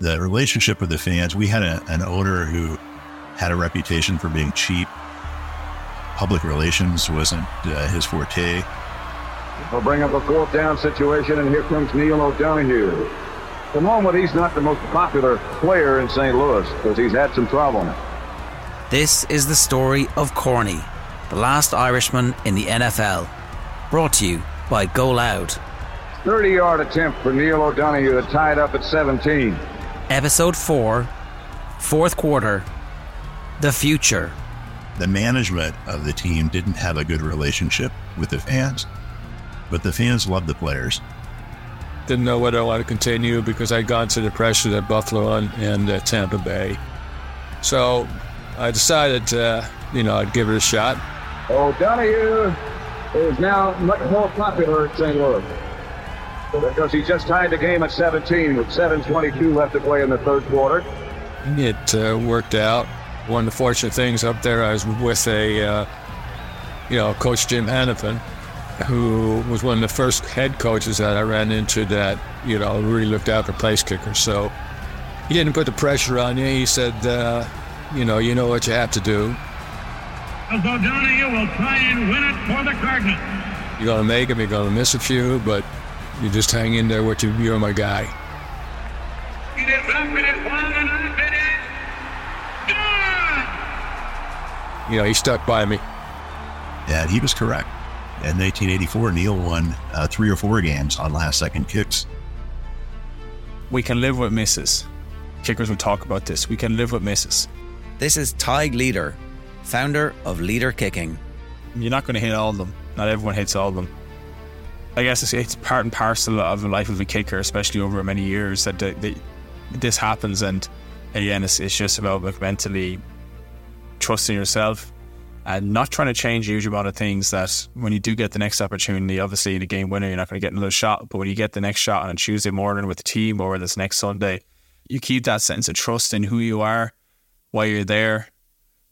The relationship with the fans, we had a, an owner who had a reputation for being cheap. Public relations wasn't uh, his forte. We'll bring up a fourth down situation, and here comes Neil O'Donoghue. At the moment, he's not the most popular player in St. Louis because he's had some trouble. This is the story of Corny, the last Irishman in the NFL. Brought to you by Go Loud. 30 yard attempt for Neil O'Donoghue to tie it up at 17. Episode 4, fourth quarter, the future. The management of the team didn't have a good relationship with the fans, but the fans loved the players. Didn't know whether I wanted to continue because I'd gone to the pressure at Buffalo and, and uh, Tampa Bay. So I decided, uh, you know, I'd give it a shot. O'Donoghue is now much more popular in St. Louis because he just tied the game at 17 with 7.22 left to play in the third quarter. It uh, worked out. One of the fortunate things up there, I was with a, uh, you know, Coach Jim Hanifan, who was one of the first head coaches that I ran into that, you know, really looked after place kickers. So he didn't put the pressure on you. He said, uh, you know, you know what you have to do. As O'Donoghue will try and win it for the Cardinals. You're going to make them, you're going to miss a few, but you just hang in there with you. You're my guy. It is up, it is one, and up it is good! You know, he stuck by me. And he was correct. In 1984, Neil won uh, three or four games on last second kicks. We can live with misses. Kickers will talk about this. We can live with misses. This is Tadhg Leader, founder of Leader Kicking. You're not going to hit all of them. Not everyone hits all of them. I guess it's, it's part and parcel of the life of a kicker, especially over many years, that, this happens. And again, it's, it's just about like, mentally trusting yourself and not trying to change a huge amount of things that when you do get the next opportunity, obviously in a game winner, you're not going to get another shot. But when you get the next shot on a Tuesday morning with the team or this next Sunday, you keep that sense of trust in who you are, why you're there,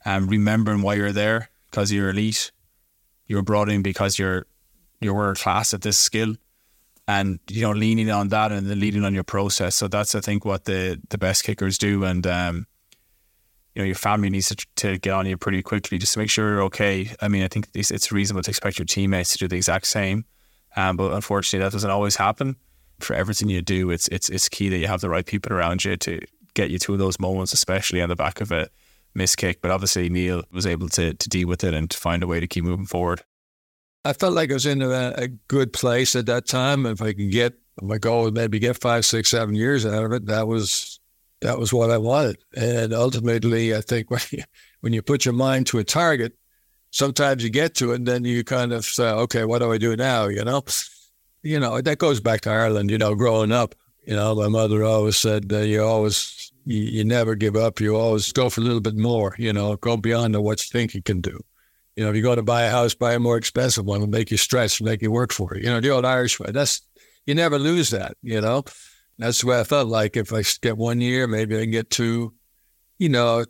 and remembering why you're there because you're elite. You're brought in because you're you're world class at this skill, and you know leaning on that and then leading on your process. So that's I think what the the best kickers do, and um, you know your family needs to, to get on you pretty quickly just to make sure you're okay. I mean, I think it's, it's reasonable to expect your teammates to do the exact same, um, but unfortunately that doesn't always happen. For everything you do, it's it's it's key that you have the right people around you to get you through those moments, especially on the back of a missed kick. But obviously Neil was able to to deal with it and to find a way to keep moving forward. I felt like I was in a, a good place at that time. If I could get my goal was maybe get five, six, seven years out of it, that was that was what I wanted. And ultimately, I think when you, when you put your mind to a target, sometimes you get to it, and then you kind of say, "Okay, what do I do now?" You know, you know that goes back to Ireland. You know, growing up, you know, my mother always said, uh, "You always, you, you never give up. You always go for a little bit more. You know, go beyond what you think you can do." You know, if you go to buy a house, buy a more expensive one and make you stretch, make you work for it. You know, the old Irish way. That's you never lose that. You know, that's the way I felt like. If I get one year, maybe I can get two. You know,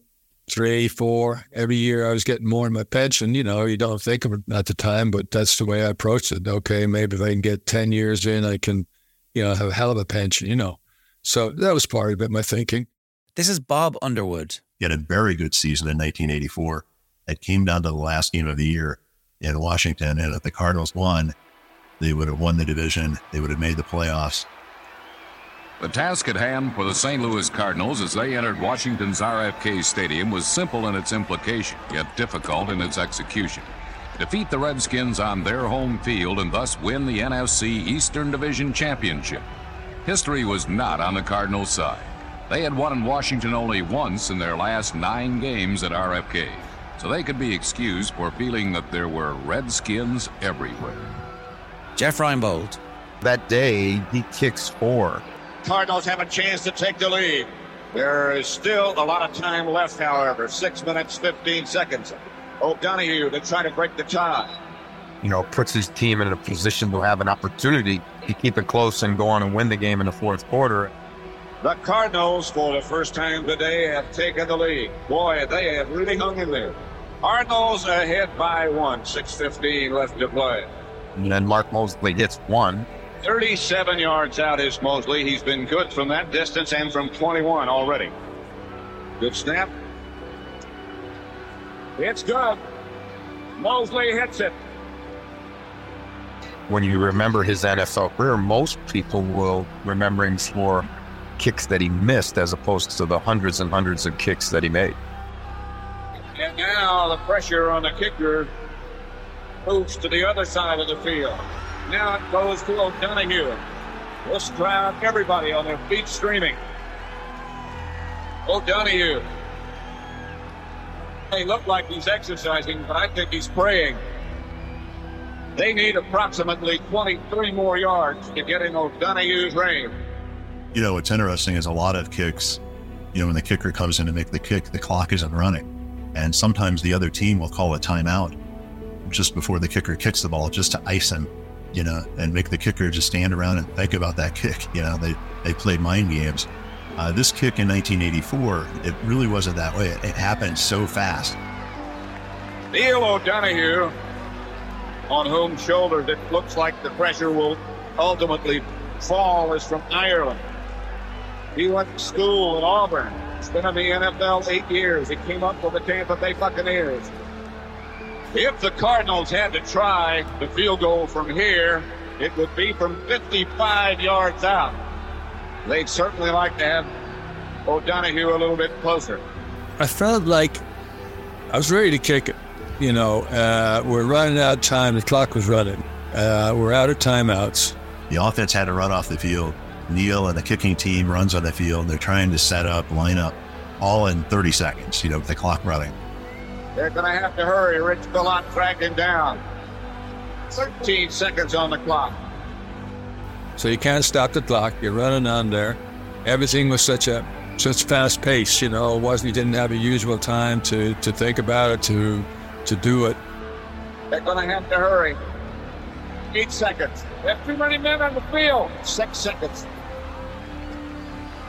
three, four. Every year I was getting more in my pension. You know, you don't think of it at the time, but that's the way I approached it. Okay, maybe if I can get ten years in, I can, you know, have a hell of a pension. You know, so that was part of it. My thinking. This is Bob Underwood. He had a very good season in 1984. It came down to the last game of the year in Washington, and if the Cardinals won, they would have won the division. They would have made the playoffs. The task at hand for the St. Louis Cardinals as they entered Washington's RFK Stadium was simple in its implication, yet difficult in its execution. Defeat the Redskins on their home field and thus win the NFC Eastern Division Championship. History was not on the Cardinals' side. They had won in Washington only once in their last nine games at RFK, so they could be excused for feeling that there were Redskins everywhere. Jeff Reinbold. That day, he kicks four. Cardinals have a chance to take the lead. There is still a lot of time left, however. Six minutes, 15 seconds. O'Donoghue to try to break the tie. You know, puts his team in a position to have an opportunity to keep it close and go on and win the game in the fourth quarter. The Cardinals, for the first time today, have taken the lead. Boy, they have really hung in there. Cardinals ahead by one. 6.15 left to play. And then Mark Moseley hits one. 37 yards out is Moseley. He's been good from that distance and from 21 already. Good snap. It's good. Moseley hits it. When you remember his NFL career, most people will remember him for kicks that he missed as opposed to the hundreds and hundreds of kicks that he made. Now the pressure on the kicker moves to the other side of the field. Now it goes to O'Donoghue. This crowd, everybody on their feet screaming. O'Donoghue. He looked like he's exercising, but I think he's praying. They need approximately 23 more yards to get in O'Donoghue's range. You know, what's interesting is a lot of kicks, you know, when the kicker comes in to make the kick, the clock isn't running. And sometimes the other team will call a timeout just before the kicker kicks the ball just to ice him, you know, and make the kicker just stand around and think about that kick. You know, they, they play mind games. Uh, this kick in 1984, it really wasn't that way. It, it happened so fast. Neil O'Donoghue, on whom shoulders it looks like the pressure will ultimately fall, is from Ireland. He went to school at Auburn. He's been in the NFL eight years. He came up with the Tampa Bay Buccaneers. If the Cardinals had to try the field goal from here, it would be from 55 yards out. They'd certainly like to have O'Donoghue a little bit closer. I felt like I was ready to kick it. You know, uh, we're running out of time. The clock was running. Uh, we're out of timeouts. The offense had to run off the field. Neil and the kicking team runs on the field. They're trying to set up, line up, all in 30 seconds, you know, with the clock running. They're going to have to hurry. Rich Billot tracking down. 13 seconds on the clock. So you can't stop the clock. You're running on there. Everything was such a such fast pace. You know, it wasn't you didn't have a usual time to to think about it to to do it. They're going to have to hurry. Eight seconds. They have too many men on the field. Six seconds.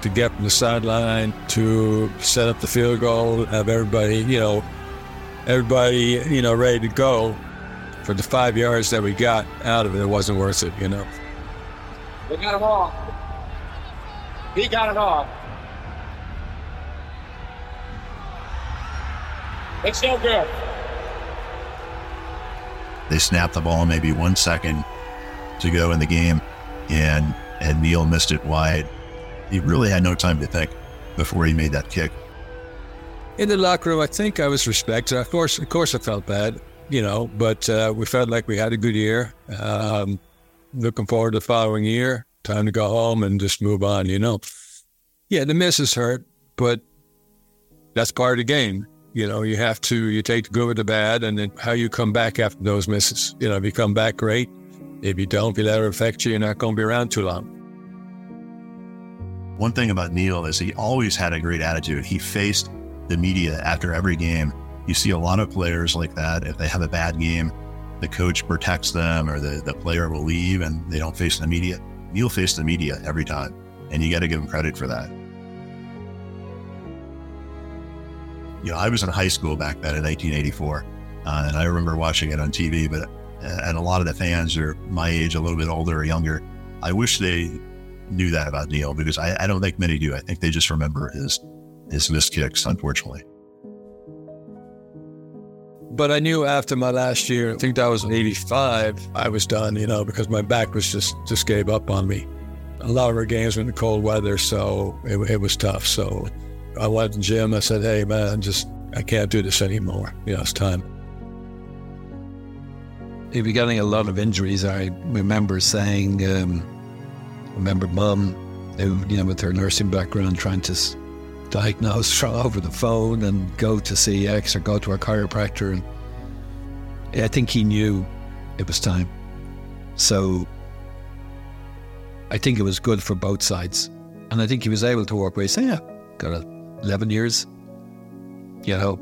To get from the sideline to set up the field goal, have everybody, you know, everybody, you know, ready to go. For the five yards that we got out of it, it wasn't worth it, you know. They got him off. He got it off. It's no good. They snapped the ball maybe one second to go in the game, and and Neil missed it wide. He really had no time to think before he made that kick. In the locker room, I think I was respected. Of course, of course, I felt bad, you know, but uh, we felt like we had a good year. Um, looking forward to the following year. Time to go home and just move on, you know. Yeah, the misses hurt, but that's part of the game. You know, you have to you take the good with the bad, and then how you come back after those misses. You know, if you come back great, if you don't, if you let it affect you, you're not going to be around too long. One thing about Neil is he always had a great attitude. He faced the media after every game. You see a lot of players like that. If they have a bad game, the coach protects them or the, the player will leave and they don't face the media. Neil faced the media every time, and you got to give him credit for that. You know, I was in high school back then in 1984, uh, and I remember watching it on TV, but and a lot of the fans are my age, a little bit older or younger. I wish they knew that about Neil because I, I don't think many do. I think they just remember his his missed kicks, unfortunately. But I knew after my last year, I think that was 85, I was done, you know, because my back was just, just gave up on me. A lot of our games were in the cold weather, so it, it was tough. So I went to the gym. I said, hey, man, just, I can't do this anymore. You know, it's time. He'd be getting a lot of injuries. I remember saying, um, I remember mum, who, you know, with her nursing background, trying to diagnose over the phone and go to see X or go to a chiropractor. And I think he knew it was time. So I think it was good for both sides. And I think he was able to work away, say, yeah, got 11 years. You know,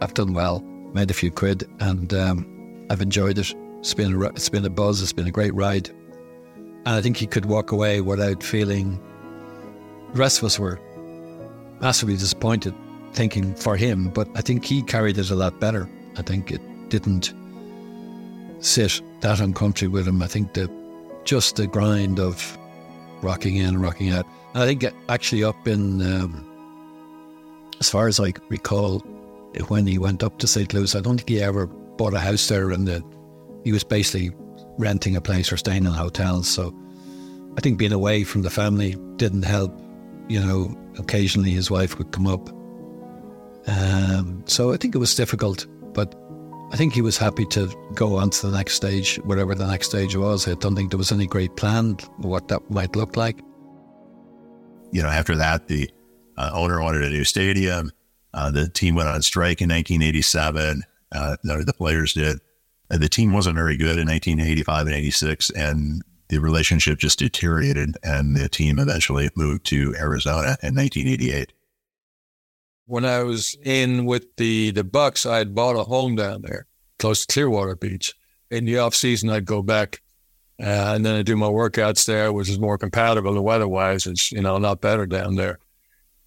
I've done well, made a few quid, and um, I've enjoyed it. It's been, a, it's been a buzz, it's been a great ride. And I think he could walk away without feeling. The rest of us were massively disappointed thinking for him, but I think he carried it a lot better. I think it didn't sit that uncomfortable with him. I think the just the grind of rocking in and rocking out. And I think actually up in, um, as far as I recall, when he went up to St. Louis, I don't think he ever bought a house there, and the, he was basically renting a place or staying in hotels. So I think being away from the family didn't help. You know, occasionally his wife would come up. Um, so I think it was difficult, but I think he was happy to go on to the next stage, whatever the next stage was. I don't think there was any great plan what that might look like. You know, after that, the uh, owner wanted a new stadium. Uh, the team went on strike in 1987. Uh, the players did. The team wasn't very good in 1985 and 86, and the relationship just deteriorated. And the team eventually moved to Arizona in 1988 when I was in with the the Bucks, I had bought a home down there, close to Clearwater Beach. In the off season, I'd go back, uh, and then I'd do my workouts there, which is more compatible the weather wise. It's you know a lot better down there,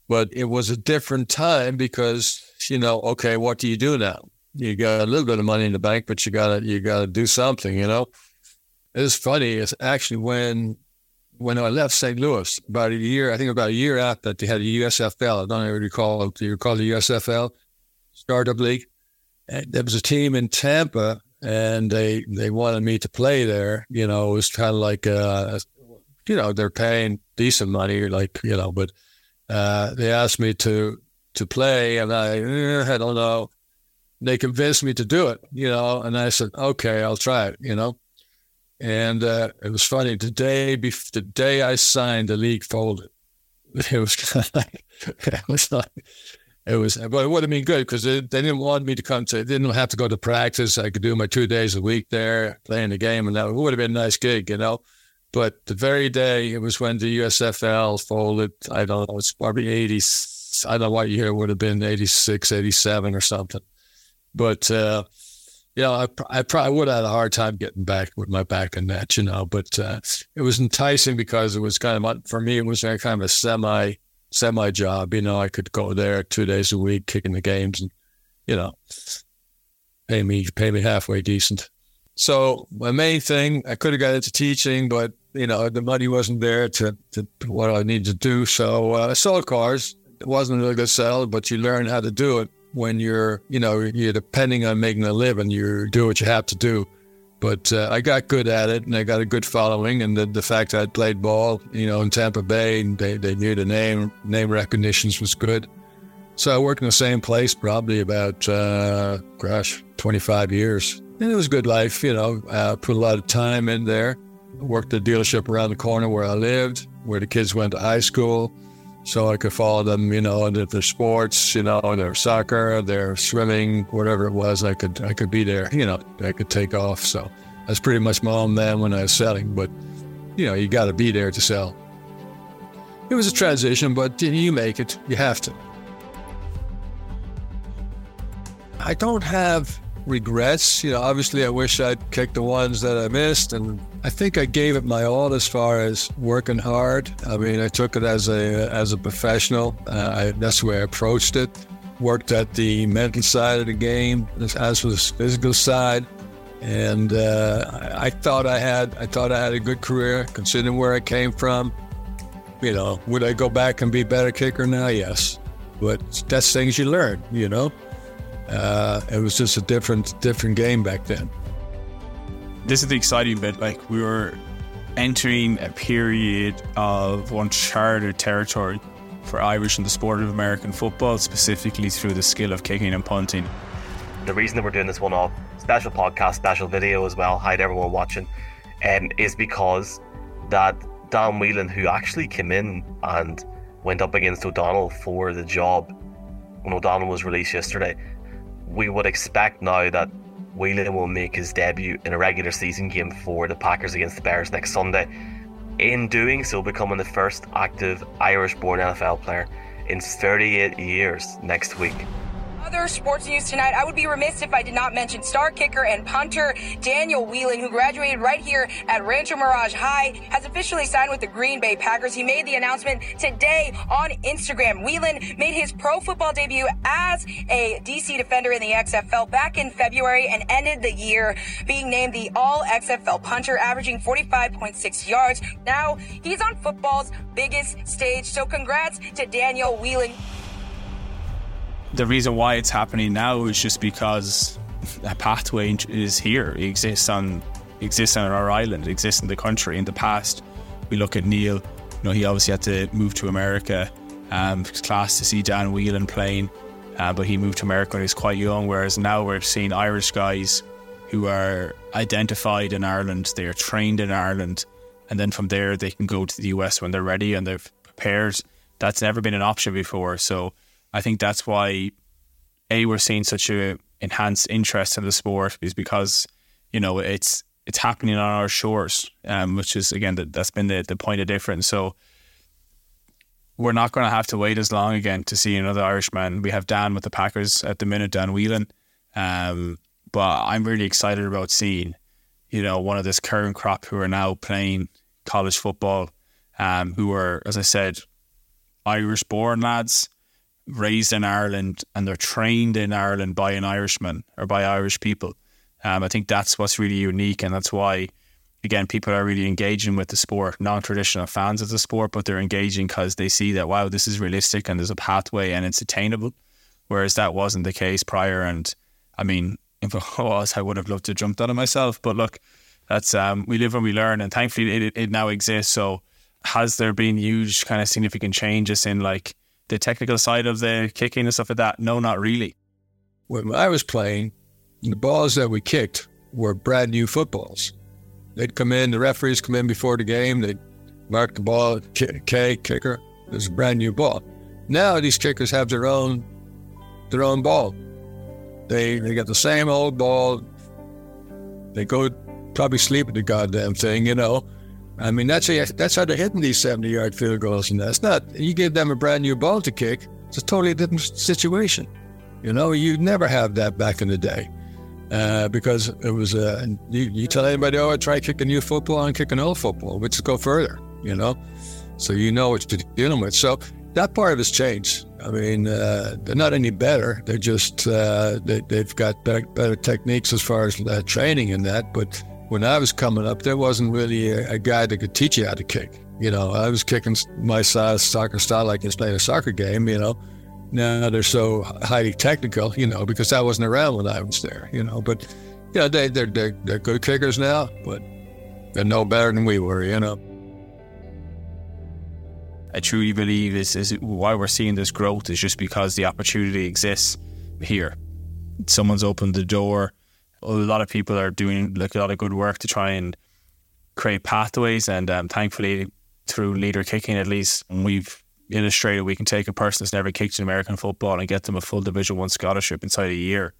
but it was a different time because you know, okay, what do you do now? You got a little bit of money in the bank, but you gotta you gotta do something. You know, it's funny. It's actually when when I left St. Louis, about a year, I think about a year after, they had a USFL. I don't even recall. Do you recall the USFL startup league? And there was a team in Tampa, and they they wanted me to play there. You know, it was kind of like, uh, you know, they're paying decent money, like you know, but uh, they asked me to to play, and I eh, I don't know. They convinced me to do it, you know, and I said, okay, I'll try it, you know. And uh, it was funny. The day, bef- the day I signed, the league folded. It was kind of like, it was like, it was, but it would have been good because they, they, didn't want me to come to, they didn't have to go to practice. I could do my two days a week there playing the game, and that would have been a nice gig, you know. But the very day, it was when the USFL folded. I don't know, it's probably 80, I don't know what year it would have been, 86, 87 or something. But, uh, you know, I, I probably would have had a hard time getting back with my back in that, you know, but uh, it was enticing because it was kind of, for me, it was kind of a semi, semi job. You know, I could go there two days a week kicking the games and, you know, pay me, pay me halfway decent. So my main thing, I could have got into teaching, but, you know, the money wasn't there to, to what I needed to do. So uh, I sold cars. It wasn't a good sell, but you learn how to do it when you're, you know, you're depending on making a living, you do what you have to do. But uh, I got good at it, and I got a good following. And the, the fact I played ball, you know, in Tampa Bay, they, they knew the name, name recognitions was good. So I worked in the same place probably about, uh, gosh, 25 years. And it was a good life, you know. Uh, put a lot of time in there. Worked the dealership around the corner where I lived, where the kids went to high school so I could follow them, you know, and into their sports, you know, their soccer, their swimming, whatever it was. I could I could be there, you know, I could take off. So that's pretty much my own man when I was selling. But you know, you got to be there to sell. It was a transition, but you make it. You have to. I don't have regrets. You know, obviously, I wish I'd kicked the ones that I missed, and I think I gave it my all as far as working hard. I mean, I took it as a as a professional. Uh, I, that's the way I approached it. Worked at the mental side of the game as was the physical side, and uh, I, I thought I had I thought I had a good career considering where I came from. You know, would I go back and be better kicker now? Yes, but that's things you learn. You know. Uh, it was just a different different game back then. This is the exciting bit. Like we were entering a period of uncharted territory for Irish in the sport of American football, specifically through the skill of kicking and punting. The reason that we're doing this one-off special podcast, special video as well, hi to everyone watching, um, is because that Dan Whelan, who actually came in and went up against O'Donnell for the job when O'Donnell was released yesterday, we would expect now that Whelan will make his debut in a regular season game for the Packers against the Bears next Sunday. In doing so, becoming the first active Irish born NFL player in 38 years next week. Other sports news tonight, I would be remiss if I did not mention star kicker and punter Daniel Whelan, who graduated right here at Rancho Mirage High, has officially signed with the Green Bay Packers. He made the announcement today on Instagram. Whelan made his pro football debut as a DC defender in the XFL back in February and ended the year being named the All XFL punter, averaging 45.6 yards. Now he's on football's biggest stage. So congrats to Daniel Whelan the reason why it's happening now is just because a pathway is here. It exists on exists on our island, it exists in the country. In the past, we look at Neil. You know, he obviously had to move to America. Um, class to see Dan Whelan playing, uh, but he moved to America when he was quite young. Whereas now we're seeing Irish guys who are identified in Ireland. They are trained in Ireland, and then from there they can go to the US when they're ready and they're prepared. That's never been an option before. So I think that's why a we're seeing such a enhanced interest in the sport is because you know it's it's happening on our shores, um, which is again that that's been the the point of difference. So we're not going to have to wait as long again to see another Irishman. We have Dan with the Packers at the minute, Dan Whelan. Um, but I'm really excited about seeing, you know, one of this current crop who are now playing college football, um, who are, as I said, Irish born lads raised in Ireland and they're trained in Ireland by an Irishman or by Irish people. Um, I think that's what's really unique, and that's why, again, people are really engaging with the sport. Non-traditional fans of the sport, but they're engaging because they see that wow, this is realistic and there's a pathway and it's attainable. Whereas that wasn't the case prior. And I mean, if it was, I would have loved to jump on it myself. But look, that's um, we live and we learn, and thankfully it, it now exists. So, has there been huge kind of significant changes in like the technical side of the kicking and stuff like that? No, not really. When I was playing, the balls that we kicked were brand new footballs. They'd come in, the referees come in before the game, they'd mark the ball, K, kicker. It a brand new ball. Now these kickers have their own their own ball. They they got the same old ball. They go probably sleep with the goddamn thing, you know. I mean, that's a, that's how they're hitting these 70 yard field goals. And that's not, you give them a brand new ball to kick, it's a totally different situation. You know, you never have that back in the day. Uh, because it was, uh, you, you, tell anybody, oh, I try kick a new football and kick an old football, which go further, you know? So you know what you're dealing with. So that part has changed. I mean, uh, they're not any better. They're just, uh, they, have got better, better, techniques as far as uh, training in that. But when I was coming up, there wasn't really a, a, guy that could teach you how to kick. You know, I was kicking my size soccer style like it's playing a soccer game. You know, now they're so highly technical. You know, because I wasn't around when I was there. You know, but you know they they're they're, they're good kickers now, but they're no better than we were. You know. I truly believe is, is why we're seeing this growth is just because the opportunity exists here. Someone's opened the door a lot of people are doing like a lot of good work to try and create pathways. And um, thankfully, through leader kicking, at least we've illustrated we can take a person that's never kicked in American football and get them a full Division One scholarship inside a year.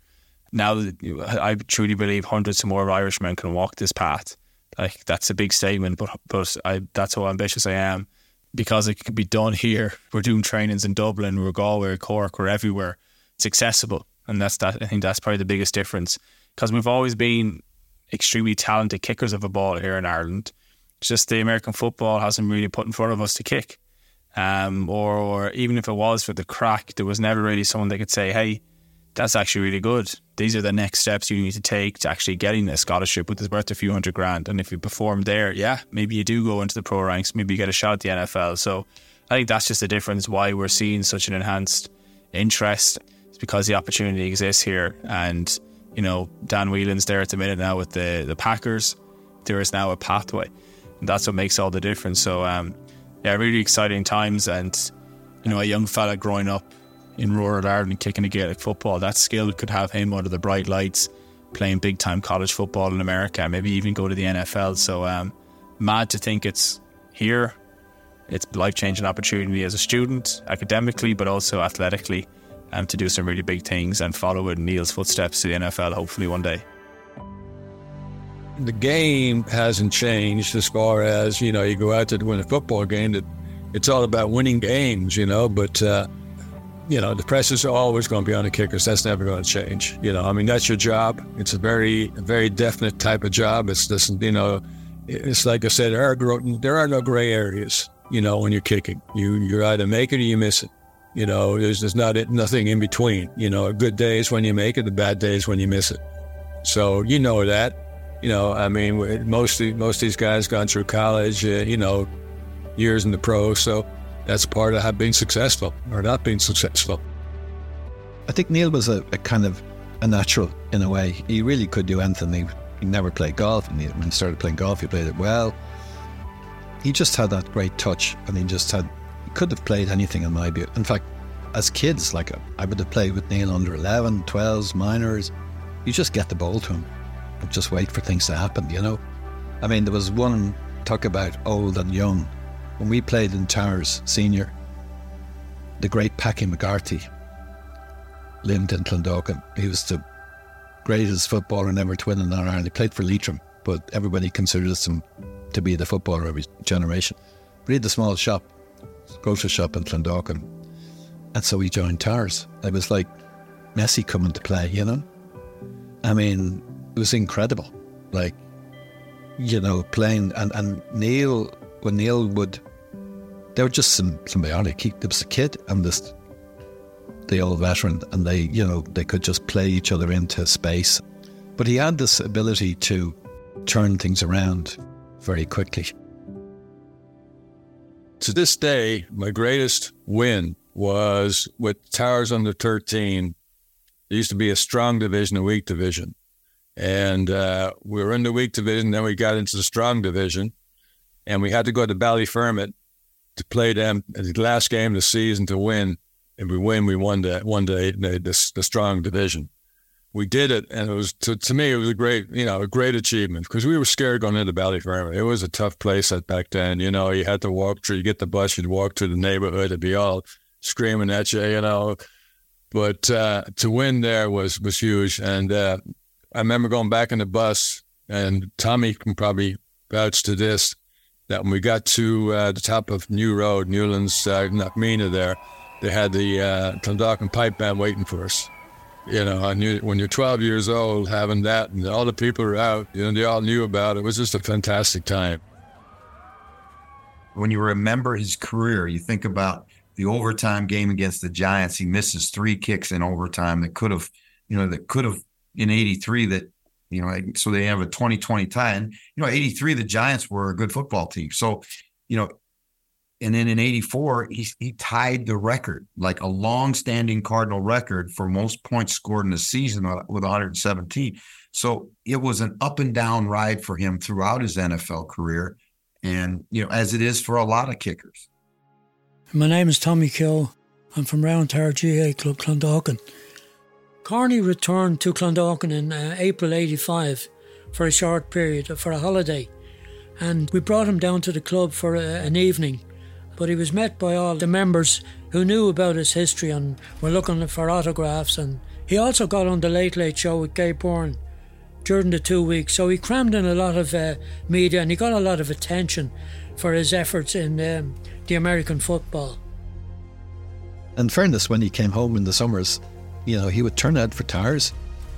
Now, I truly believe hundreds more Irishmen can walk this path. Like that's a big statement, but but I, that's how ambitious I am because it can be done here. We're doing trainings in Dublin, we're Galway, Cork, we're everywhere. It's accessible, and that's that. I think that's probably the biggest difference because we've always been extremely talented kickers of a ball here in Ireland. It's just the American football hasn't really put in front of us to kick. Um, or, or even if it was for the crack, there was never really someone that could say, hey, that's actually really good. These are the next steps you need to take to actually getting a scholarship, which is worth a few hundred grand. And if you perform there, yeah, maybe you do go into the pro ranks, maybe you get a shot at the NFL. So I think that's just the difference why we're seeing such an enhanced interest. It's because the opportunity exists here. And you know, Dan Whelan's there at the minute now with the, the Packers. There is now a pathway. And that's what makes all the difference. So, um, yeah, really exciting times. And, you know, a young fella growing up in rural Ireland kicking a Gaelic football, that skill could have him under the bright lights playing big time college football in America, maybe even go to the NFL. So, um, mad to think it's here. It's life changing opportunity as a student, academically, but also athletically um, to do some really big things and follow in Neil's footsteps to the NFL hopefully one day. The game hasn't changed as far as, you know, you go out to win a football game, that it's all about winning games, you know, but uh, you know, the pressure's always going to be on the kickers. That's never going to change. You know, I mean, that's your job. It's a very, very definite type of job. It's this, you know, it's like I said, there are, there are no gray areas, you know, when you're kicking. You, you're either make it or you miss it. You know, there's, there's not nothing in between. You know, a good day is when you make it, the bad day is when you miss it. So you know that. You know, I mean, most most of these guys gone through college. Uh, you know, years in the pros. So that's part of being successful or not being successful. I think Neil was a, a kind of a natural in a way. He really could do anything. He, he never played golf, and he, when he started playing golf, he played it well. He just had that great touch, and he just had could have played anything in my view. In fact, as kids, like I would have played with Neil under 11, 12s, minors. You just get the ball to him and just wait for things to happen, you know? I mean, there was one talk about old and young. When we played in Towers Senior, the great Packy McGarty lived in Clondalkin. He was the greatest footballer never to win in Ireland. He played for Leitrim, but everybody considers him to be the footballer of his generation. But he had a small shop, grocery shop in Clondalkin. And so he joined Towers. It was like Messi coming to play, you know? I mean, it was incredible. Like, you know, playing and, and Neil when Neil would they were just some symbiotic. He, there was a kid and this the old veteran and they, you know, they could just play each other into space. But he had this ability to turn things around very quickly. To this day, my greatest win was with Towers under 13 there used to be a strong division, a weak division. And uh, we were in the weak division, then we got into the strong division, and we had to go to Ballyfermot to play them the last game of the season to win. And we win, we won the won the the, the, the strong division. We did it, and it was to, to me it was a great you know a great achievement because we were scared going into Ballyfermot. It was a tough place back then. You know, you had to walk through, you get the bus, you'd walk through the neighborhood, it'd be all screaming at you, you know but uh, to win there was was huge. And uh, I remember going back in the bus, and Tommy can probably vouch to this. That when we got to uh, the top of New Road, Newlands, uh, Knockmeenagh there, they had the uh, Clondalkin Pipe Band waiting for us. You know, I knew when you're 12 years old, having that, and all the people are out, you know, they all knew about it. It was just a fantastic time. When you remember his career, you think about the overtime game against the Giants, he misses three kicks in overtime that could have, you know, that could have in 83 that, you know, so they have a 2020 tie. And, you know, 83, the Giants were a good football team. So, you know, and then in 84, he, he tied the record, like a long standing Cardinal record for most points scored in a season with 117. So it was an up and down ride for him throughout his NFL career. And, you know, as it is for a lot of kickers. My name is Tommy kill I'm from round tower GAA Club Clondalkin. Corny returned to Clondalkin in uh, April 85 for a short period, for a holiday. And we brought him down to the club for a, an evening. But he was met by all the members who knew about his history and were looking for autographs. And he also got on the Late Late Show with Gay Byrne during the two weeks. So he crammed in a lot of uh, media and he got a lot of attention for his efforts in um, the American football. In fairness, when he came home in the summers, you know, he would turn out for Towers.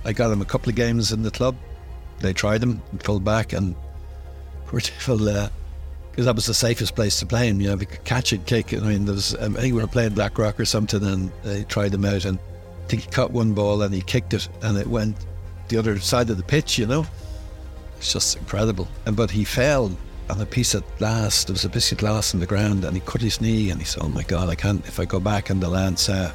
I got him a couple of games in the club. They tried him and pulled back, and poor devil, because that was the safest place to play him. You know, we could catch it, kick. I mean, there was, um, I think we were playing Blackrock or something, and they tried him out, and I think he caught one ball and he kicked it, and it went the other side of the pitch. You know, it's just incredible. And but he fell on a piece of glass. There was a piece of glass in the ground, and he cut his knee, and he said, "Oh my God, I can't. If I go back and the Lance, uh,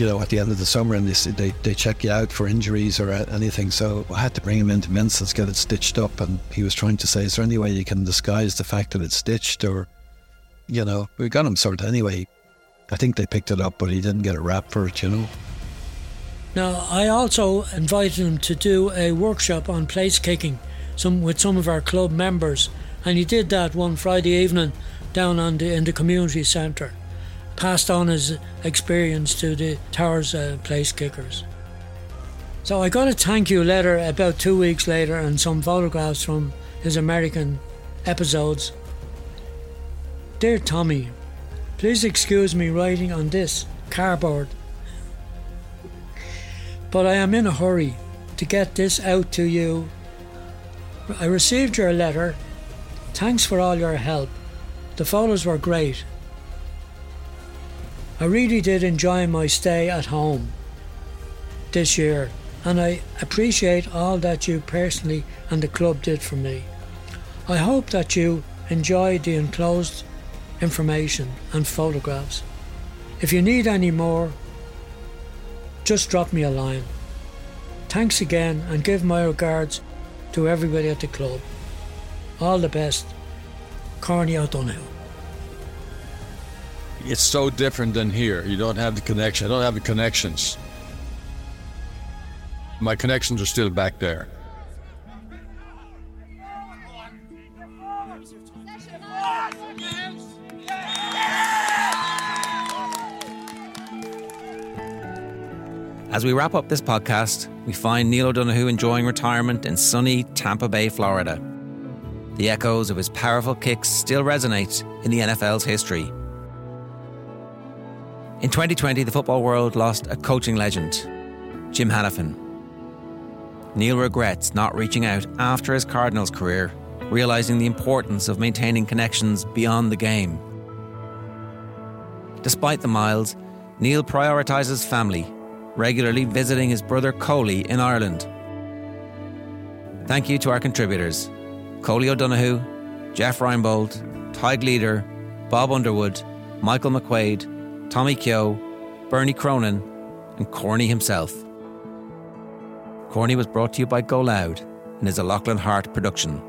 you know, at the end of the summer, and they, they they check you out for injuries or anything." So I had to bring him into Minster's, get it stitched up, and he was trying to say, "Is there any way you can disguise the fact that it's stitched?" Or, you know, we got him sorted anyway. I think they picked it up, but he didn't get a rap for it, you know. Now, I also invited him to do a workshop on place kicking some with some of our club members, and he did that one Friday evening down on the in the community centre. Passed on his experience to the Towers uh, place kickers. So I got a thank you letter about two weeks later and some photographs from his American episodes. Dear Tommy, please excuse me writing on this cardboard. But I am in a hurry to get this out to you. I received your letter. Thanks for all your help. The photos were great. I really did enjoy my stay at home this year, and I appreciate all that you personally and the club did for me. I hope that you enjoyed the enclosed information and photographs. If you need any more, just drop me a line. Thanks again and give my regards to everybody at the club. All the best. Corny O'Donoghue. It's so different than here. You don't have the connection. I don't have the connections. My connections are still back there. As we wrap up this podcast, we find Neil O'Donoghue enjoying retirement in sunny Tampa Bay, Florida. The echoes of his powerful kicks still resonate in the NFL's history. In 2020, the football world lost a coaching legend, Jim Hanifan. Neil regrets not reaching out after his Cardinals career, realizing the importance of maintaining connections beyond the game. Despite the miles, Neil prioritizes family regularly visiting his brother Coley in Ireland. Thank you to our contributors Coley O'Donoghue, Jeff Reinbold, Tadhg Leader, Bob Underwood, Michael McQuaid, Tommy Keogh, Bernie Cronin, and Corny himself. Corny was brought to you by Go Loud and is a Lachlan Hart production.